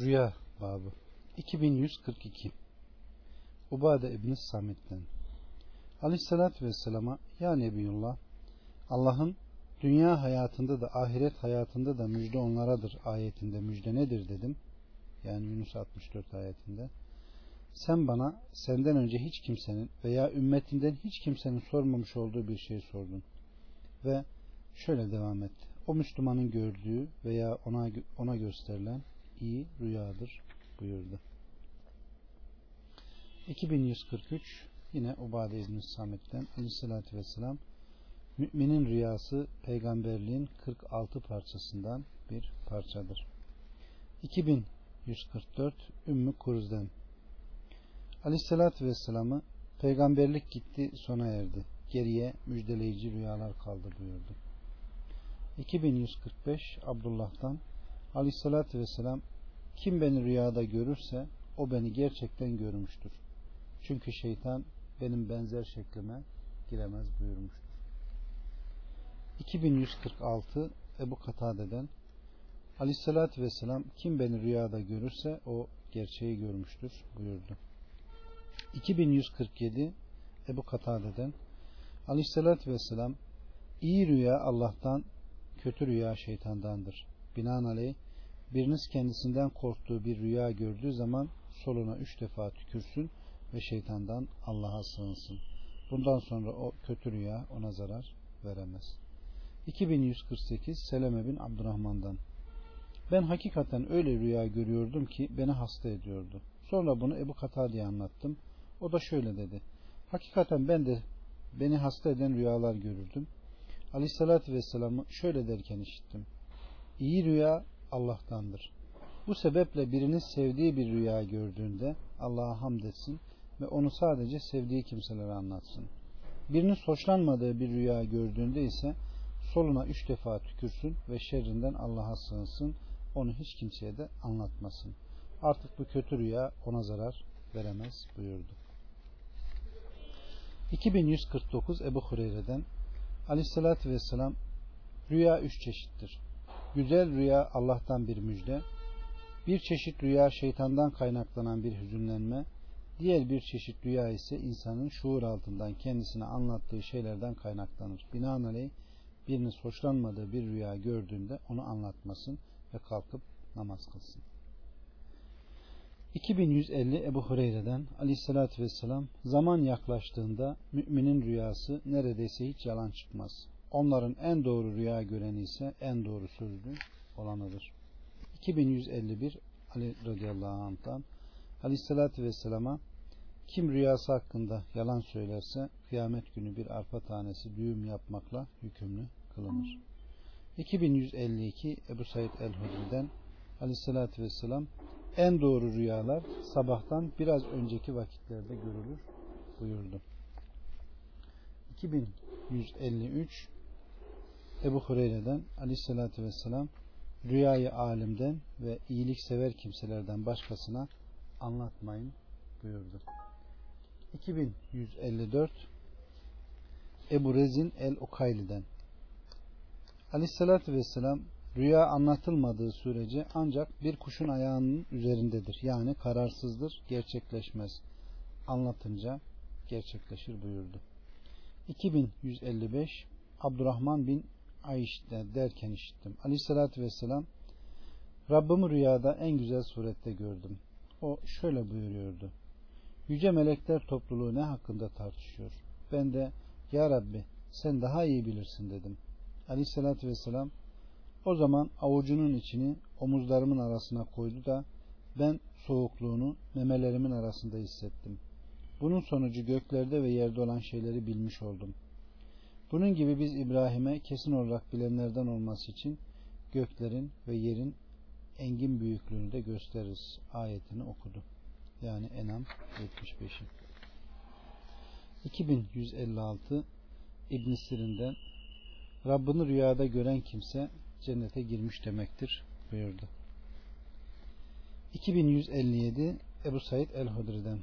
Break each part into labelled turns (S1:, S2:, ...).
S1: Rüya babı 2142 Ubade İbni Samet'ten Aleyhissalatü Vesselam'a Ya Nebiyullah Allah'ın dünya hayatında da ahiret hayatında da müjde onlaradır ayetinde müjde nedir dedim. Yani Yunus 64 ayetinde. Sen bana senden önce hiç kimsenin veya ümmetinden hiç kimsenin sormamış olduğu bir şey sordun. Ve şöyle devam etti. O Müslümanın gördüğü veya ona ona gösterilen iyi rüyadır buyurdu. 2143 yine Ubade İbn Samet'ten Aleyhisselatü Vesselam Müminin rüyası peygamberliğin 46 parçasından bir parçadır. 2144 Ümmü Kuruz'dan Aleyhisselatü Vesselam'ı peygamberlik gitti sona erdi. Geriye müjdeleyici rüyalar kaldı buyurdu. 2145 Abdullah'tan Aleyhisselatü Vesselam kim beni rüyada görürse o beni gerçekten görmüştür. Çünkü şeytan benim benzer şeklime giremez buyurmuştur. 2146 Ebu Katade'den Aleyhisselatü Vesselam kim beni rüyada görürse o gerçeği görmüştür buyurdu. 2147 Ebu Katade'den Aleyhisselatü Vesselam iyi rüya Allah'tan kötü rüya şeytandandır. Binaenaleyh biriniz kendisinden korktuğu bir rüya gördüğü zaman soluna üç defa tükürsün ve şeytandan Allah'a sığınsın. Bundan sonra o kötü rüya ona zarar veremez. 2148 Seleme bin Abdurrahman'dan Ben hakikaten öyle rüya görüyordum ki beni hasta ediyordu. Sonra bunu Ebu Katadi'ye anlattım. O da şöyle dedi. Hakikaten ben de beni hasta eden rüyalar görürdüm. Aleyhissalatü Vesselam'ı şöyle derken işittim. İyi rüya Allah'tandır. Bu sebeple biriniz sevdiği bir rüya gördüğünde Allah'a hamd etsin ve onu sadece sevdiği kimselere anlatsın. Biriniz hoşlanmadığı bir rüya gördüğünde ise soluna üç defa tükürsün ve şerrinden Allah'a sığınsın. Onu hiç kimseye de anlatmasın. Artık bu kötü rüya ona zarar veremez buyurdu. 2149 Ebu Hureyre'den Aleyhisselatü Vesselam Rüya üç çeşittir. Güzel rüya Allah'tan bir müjde, bir çeşit rüya şeytandan kaynaklanan bir hüzünlenme, diğer bir çeşit rüya ise insanın şuur altından kendisine anlattığı şeylerden kaynaklanır. Binaenaleyh biriniz hoşlanmadığı bir rüya gördüğünde onu anlatmasın ve kalkıp namaz kılsın. 2150 Ebu Hureyre'den aleyhissalatü vesselam zaman yaklaştığında müminin rüyası neredeyse hiç yalan çıkmaz. Onların en doğru rüya göreni ise en doğru sözlü olanıdır. 2151 Ali radıyallahu anh'tan aleyhissalatü vesselama kim rüyası hakkında yalan söylerse kıyamet günü bir arpa tanesi düğüm yapmakla yükümlü kılınır. 2152 Ebu Said el-Hudri'den aleyhissalatü vesselam en doğru rüyalar sabahtan biraz önceki vakitlerde görülür buyurdu. 2153 Ebu Hureyre'den aleyhissalatü vesselam rüyayı alimden ve iyiliksever kimselerden başkasına anlatmayın buyurdu. 2154 Ebu Rezin el-Ukayli'den Aleyhissalatü vesselam rüya anlatılmadığı sürece ancak bir kuşun ayağının üzerindedir. Yani kararsızdır, gerçekleşmez. Anlatınca gerçekleşir buyurdu. 2155 Abdurrahman bin Ayş'te derken işittim. Aleyhissalatü vesselam Rabbimi rüyada en güzel surette gördüm. O şöyle buyuruyordu. Yüce melekler topluluğu ne hakkında tartışıyor? Ben de Ya Rabbi sen daha iyi bilirsin dedim. Aleyhissalatü vesselam o zaman avucunun içini omuzlarımın arasına koydu da ben soğukluğunu memelerimin arasında hissettim. Bunun sonucu göklerde ve yerde olan şeyleri bilmiş oldum. Bunun gibi biz İbrahim'e kesin olarak bilenlerden olması için göklerin ve yerin engin büyüklüğünü de gösteririz ayetini okudu. Yani Enam 75'i. 2156 İbn Sirin'den Rabbini rüyada gören kimse cennete girmiş demektir buyurdu. 2157 Ebu Said el-Hudri'den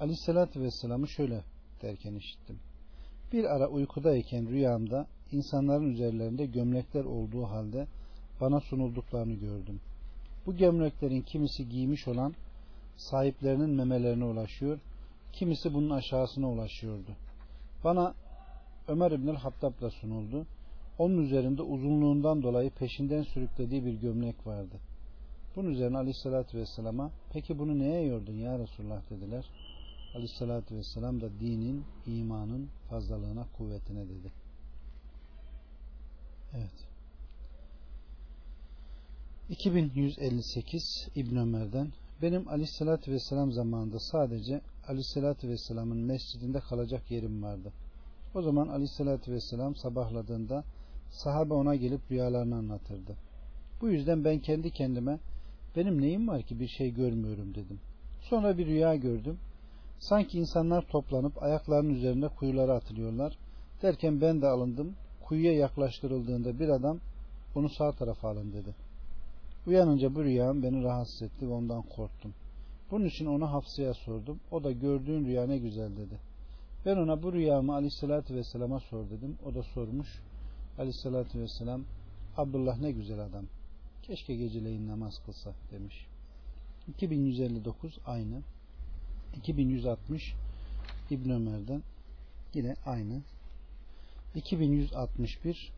S1: Aleyhisselatü Vesselam'ı şöyle derken işittim. Bir ara uykudayken rüyamda insanların üzerlerinde gömlekler olduğu halde bana sunulduklarını gördüm. Bu gömleklerin kimisi giymiş olan sahiplerinin memelerine ulaşıyor, kimisi bunun aşağısına ulaşıyordu. Bana Ömer İbnül Hattab'la sunuldu. Onun üzerinde uzunluğundan dolayı peşinden sürüklediği bir gömlek vardı. Bunun üzerine Aleyhisselatü Vesselam'a peki bunu neye yordun ya Resulullah dediler. Aleyhisselatü Vesselam da dinin, imanın fazlalığına, kuvvetine dedi. Evet. 2158 İbn Ömer'den benim Aleyhisselatü Vesselam zamanında sadece Aleyhisselatü Vesselam'ın mescidinde kalacak yerim vardı. O zaman Aleyhisselatü Vesselam sabahladığında sahabe ona gelip rüyalarını anlatırdı. Bu yüzden ben kendi kendime benim neyim var ki bir şey görmüyorum dedim. Sonra bir rüya gördüm. Sanki insanlar toplanıp ayaklarının üzerinde kuyulara atılıyorlar. Derken ben de alındım. Kuyuya yaklaştırıldığında bir adam onu sağ tarafa alın dedi. Uyanınca bu rüyam beni rahatsız etti ve ondan korktum. Bunun için ona Hafsa'ya sordum. O da gördüğün rüya ne güzel dedi. Ben ona bu rüyamı aleyhissalatü vesselama sor dedim. O da sormuş. Aleyhissalatü vesselam Abdullah ne güzel adam. Keşke geceleyin namaz kılsa demiş. 2159 aynı. 2160 İbn Ömer'den yine aynı. 2161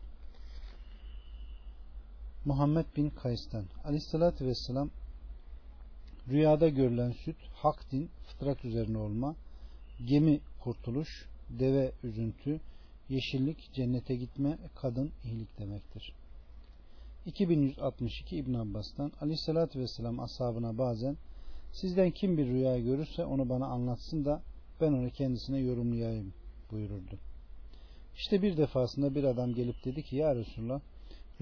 S1: Muhammed bin Kays'tan Aleyhisselatü Vesselam rüyada görülen süt, hak din, fıtrat üzerine olma, gemi kurtuluş, deve üzüntü, yeşillik, cennete gitme, kadın iyilik demektir. 2162 İbn Abbas'tan Aleyhisselatü Vesselam ashabına bazen sizden kim bir rüya görürse onu bana anlatsın da ben onu kendisine yorumlayayım buyururdu. İşte bir defasında bir adam gelip dedi ki ya Resulullah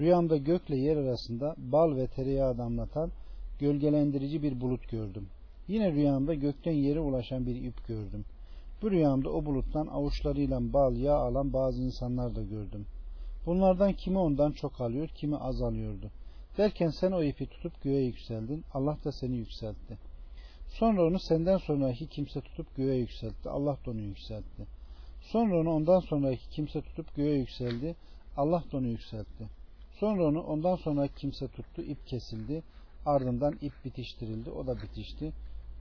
S1: rüyamda gökle yer arasında bal ve tereyağı damlatan gölgelendirici bir bulut gördüm. Yine rüyamda gökten yere ulaşan bir ip gördüm. Bu rüyamda o buluttan avuçlarıyla bal yağ alan bazı insanlar da gördüm. Bunlardan kimi ondan çok alıyor, kimi az alıyordu. Derken sen o ipi tutup göğe yükseldin. Allah da seni yükseltti. Sonra onu senden sonraki kimse tutup göğe yükseltti. Allah da onu yükseltti. Sonra onu ondan sonraki kimse tutup göğe yükseldi. Allah da onu yükseltti. Sonra onu ondan sonraki kimse tuttu. ip kesildi. Ardından ip bitiştirildi. O da bitişti.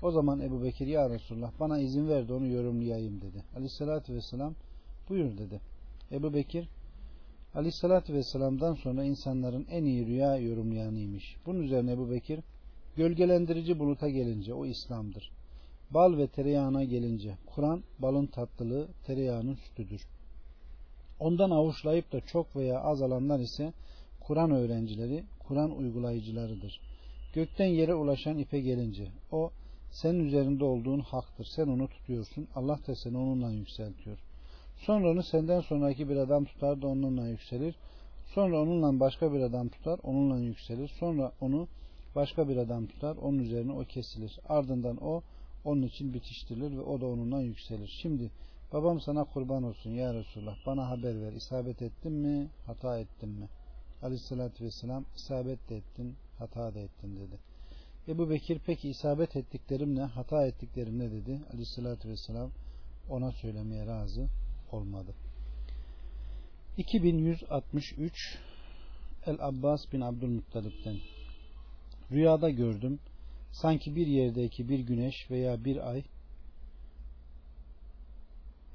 S1: O zaman Ebu Bekir ya Resulullah bana izin ver de onu yorumlayayım dedi. Aleyhissalatü vesselam buyur dedi. Ebu Bekir Aleyhissalatü vesselam'dan sonra insanların en iyi rüya yorumlayanıymış. Bunun üzerine Ebu Bekir gölgelendirici buluta gelince o İslam'dır. Bal ve tereyağına gelince Kur'an balın tatlılığı tereyağının sütüdür. Ondan avuçlayıp da çok veya az alanlar ise Kur'an öğrencileri, Kur'an uygulayıcılarıdır. Gökten yere ulaşan ipe gelince o senin üzerinde olduğun haktır. Sen onu tutuyorsun. Allah da seni onunla yükseltiyor. Sonra onu senden sonraki bir adam tutar da onunla yükselir. Sonra onunla başka bir adam tutar, onunla yükselir. Sonra onu başka bir adam tutar, onun üzerine o kesilir. Ardından o onun için bitiştirilir ve o da onunla yükselir. Şimdi babam sana kurban olsun ya Resulullah bana haber ver. İsabet ettin mi, hata ettin mi? Aleyhissalatü vesselam isabet de ettin, hata da ettin dedi. Ebu Bekir peki isabet ettiklerim ne, hata ettiklerim ne dedi. Aleyhissalatü vesselam ona söylemeye razı olmadı. 2163 El Abbas bin Abdülmuttalip'ten Rüyada gördüm. Sanki bir yerdeki bir güneş veya bir ay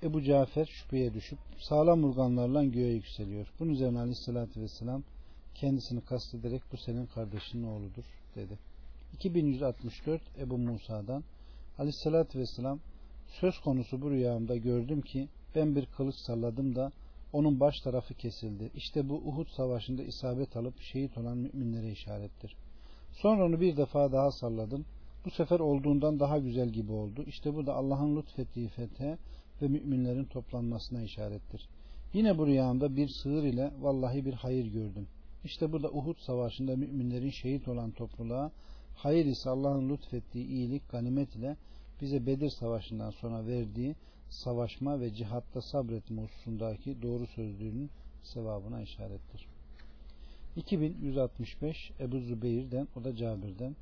S1: Ebu Cafer şüpheye düşüp sağlam urganlarla göğe yükseliyor. Bunun üzerine aleyhissalatü vesselam kendisini kastederek bu senin kardeşinin oğludur dedi. 2164 Ebu Musa'dan aleyhissalatü vesselam söz konusu bu rüyamda gördüm ki ben bir kılıç salladım da onun baş tarafı kesildi. İşte bu Uhud savaşında isabet alıp şehit olan müminlere işarettir. Sonra onu bir defa daha salladım. Bu sefer olduğundan daha güzel gibi oldu. İşte bu da Allah'ın lütfettiği fethe ve müminlerin toplanmasına işarettir. Yine bu rüyamda bir sığır ile vallahi bir hayır gördüm. İşte bu da Uhud savaşında müminlerin şehit olan topluluğa, hayır ise Allah'ın lütfettiği iyilik, ganimet ile bize Bedir savaşından sonra verdiği savaşma ve cihatta sabretme hususundaki doğru sözlüğünün sevabına işarettir. 2165 Ebu Zübeyir'den o da Cabir'den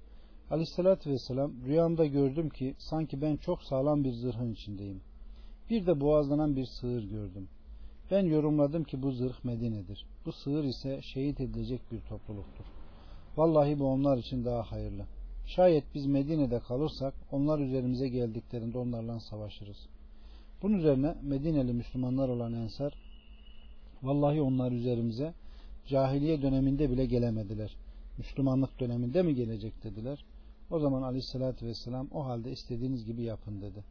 S1: Aleyhissalatü Vesselam rüyamda gördüm ki sanki ben çok sağlam bir zırhın içindeyim. Bir de boğazlanan bir sığır gördüm. Ben yorumladım ki bu zırh Medine'dir. Bu sığır ise şehit edilecek bir topluluktur. Vallahi bu onlar için daha hayırlı. Şayet biz Medine'de kalırsak onlar üzerimize geldiklerinde onlarla savaşırız. Bunun üzerine Medineli Müslümanlar olan Ensar vallahi onlar üzerimize cahiliye döneminde bile gelemediler. Müslümanlık döneminde mi gelecek dediler. O zaman aleyhissalatü vesselam o halde istediğiniz gibi yapın dedi.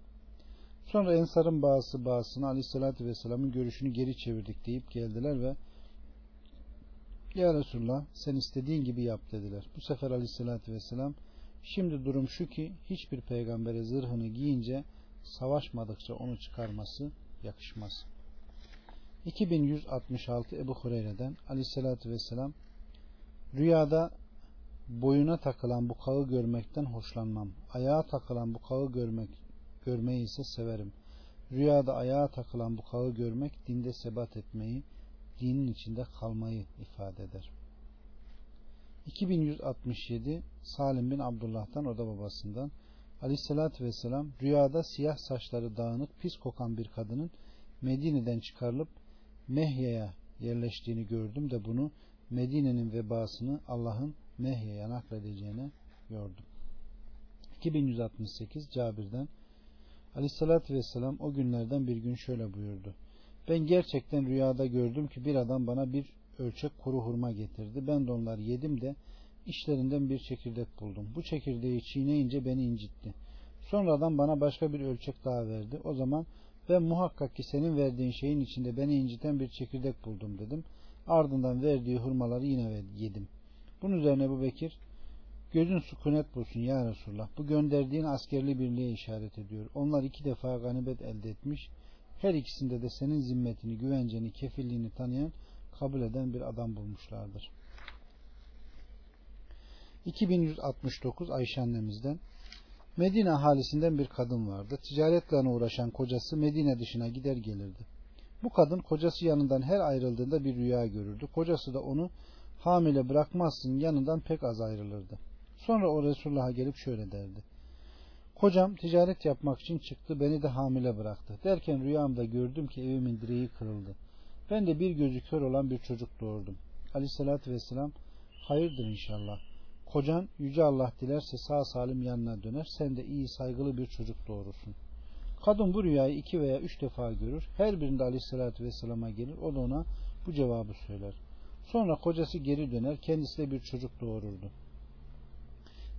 S1: Sonra Ensar'ın bazısı bazısına aleyhissalatü vesselamın görüşünü geri çevirdik deyip geldiler ve Ya Resulullah sen istediğin gibi yap dediler. Bu sefer aleyhissalatü vesselam şimdi durum şu ki hiçbir peygambere zırhını giyince savaşmadıkça onu çıkarması yakışmaz. 2166 Ebu Hureyre'den aleyhissalatü vesselam rüyada boyuna takılan bu kağı görmekten hoşlanmam. Ayağa takılan bu kağı görmek görmeyi ise severim. Rüyada ayağa takılan bu kağı görmek dinde sebat etmeyi, dinin içinde kalmayı ifade eder. 2167 Salim bin Abdullah'tan o da babasından Aleyhisselatü Vesselam rüyada siyah saçları dağınık pis kokan bir kadının Medine'den çıkarılıp Mehya'ya yerleştiğini gördüm de bunu Medine'nin vebasını Allah'ın Mehya'ya nakledeceğine gördüm. 2168 Cabir'den Aleyhissalatü Vesselam o günlerden bir gün şöyle buyurdu. Ben gerçekten rüyada gördüm ki bir adam bana bir ölçek kuru hurma getirdi. Ben de onları yedim de işlerinden bir çekirdek buldum. Bu çekirdeği çiğneyince beni incitti. Sonradan bana başka bir ölçek daha verdi. O zaman ben muhakkak ki senin verdiğin şeyin içinde beni inciten bir çekirdek buldum dedim. Ardından verdiği hurmaları yine yedim. Bunun üzerine bu Bekir gözün sükunet bulsun ya Resulullah. Bu gönderdiğin askerli birliğe işaret ediyor. Onlar iki defa ganibet elde etmiş. Her ikisinde de senin zimmetini, güvenceni, kefilliğini tanıyan, kabul eden bir adam bulmuşlardır. 2169 Ayşe annemizden Medine halisinden bir kadın vardı. Ticaretle uğraşan kocası Medine dışına gider gelirdi. Bu kadın kocası yanından her ayrıldığında bir rüya görürdü. Kocası da onu hamile bırakmazsın yanından pek az ayrılırdı. Sonra o Resulullah'a gelip şöyle derdi. Kocam ticaret yapmak için çıktı beni de hamile bıraktı. Derken rüyamda gördüm ki evimin direği kırıldı. Ben de bir gözü kör olan bir çocuk doğurdum. Aleyhissalatü vesselam hayırdır inşallah. Kocan Yüce Allah dilerse sağ salim yanına döner. Sen de iyi saygılı bir çocuk doğurursun. Kadın bu rüyayı iki veya üç defa görür. Her birinde aleyhissalatü vesselama gelir. O da ona bu cevabı söyler. Sonra kocası geri döner. Kendisi de bir çocuk doğururdu.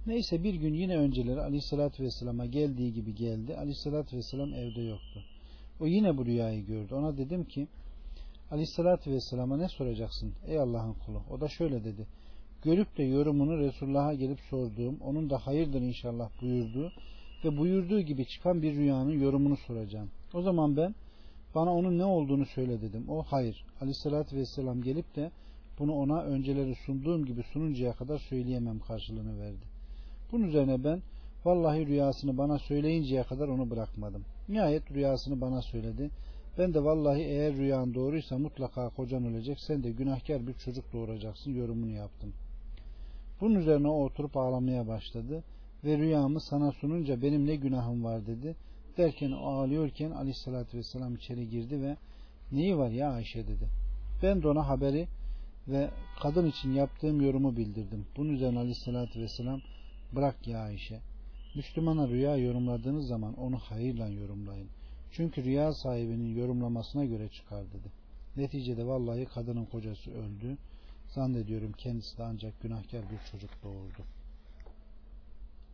S1: Neyse bir gün yine önceleri aleyhissalatü vesselama geldiği gibi geldi. Aleyhissalatü vesselam evde yoktu. O yine bu rüyayı gördü. Ona dedim ki aleyhissalatü vesselama ne soracaksın ey Allah'ın kulu? O da şöyle dedi görüp de yorumunu Resulullah'a gelip sorduğum, onun da hayırdır inşallah buyurduğu ve buyurduğu gibi çıkan bir rüyanın yorumunu soracağım. O zaman ben bana onun ne olduğunu söyle dedim. O hayır. Aleyhissalatü vesselam gelip de bunu ona önceleri sunduğum gibi sununcaya kadar söyleyemem karşılığını verdi. Bunun üzerine ben vallahi rüyasını bana söyleyinceye kadar onu bırakmadım. Nihayet rüyasını bana söyledi. Ben de vallahi eğer rüyan doğruysa mutlaka kocan ölecek sen de günahkar bir çocuk doğuracaksın yorumunu yaptım.'' Bunun üzerine o oturup ağlamaya başladı ve rüyamı sana sununca benim ne günahım var dedi. Derken ağlıyorken aleyhissalatü vesselam içeri girdi ve neyi var ya Ayşe dedi. Ben de ona haberi ve kadın için yaptığım yorumu bildirdim. Bunun üzerine aleyhissalatü vesselam bırak ya Ayşe. Müslümana rüya yorumladığınız zaman onu hayırla yorumlayın. Çünkü rüya sahibinin yorumlamasına göre çıkar dedi. Neticede vallahi kadının kocası öldü. Zannediyorum kendisi de ancak günahkar bir çocuk doğurdu.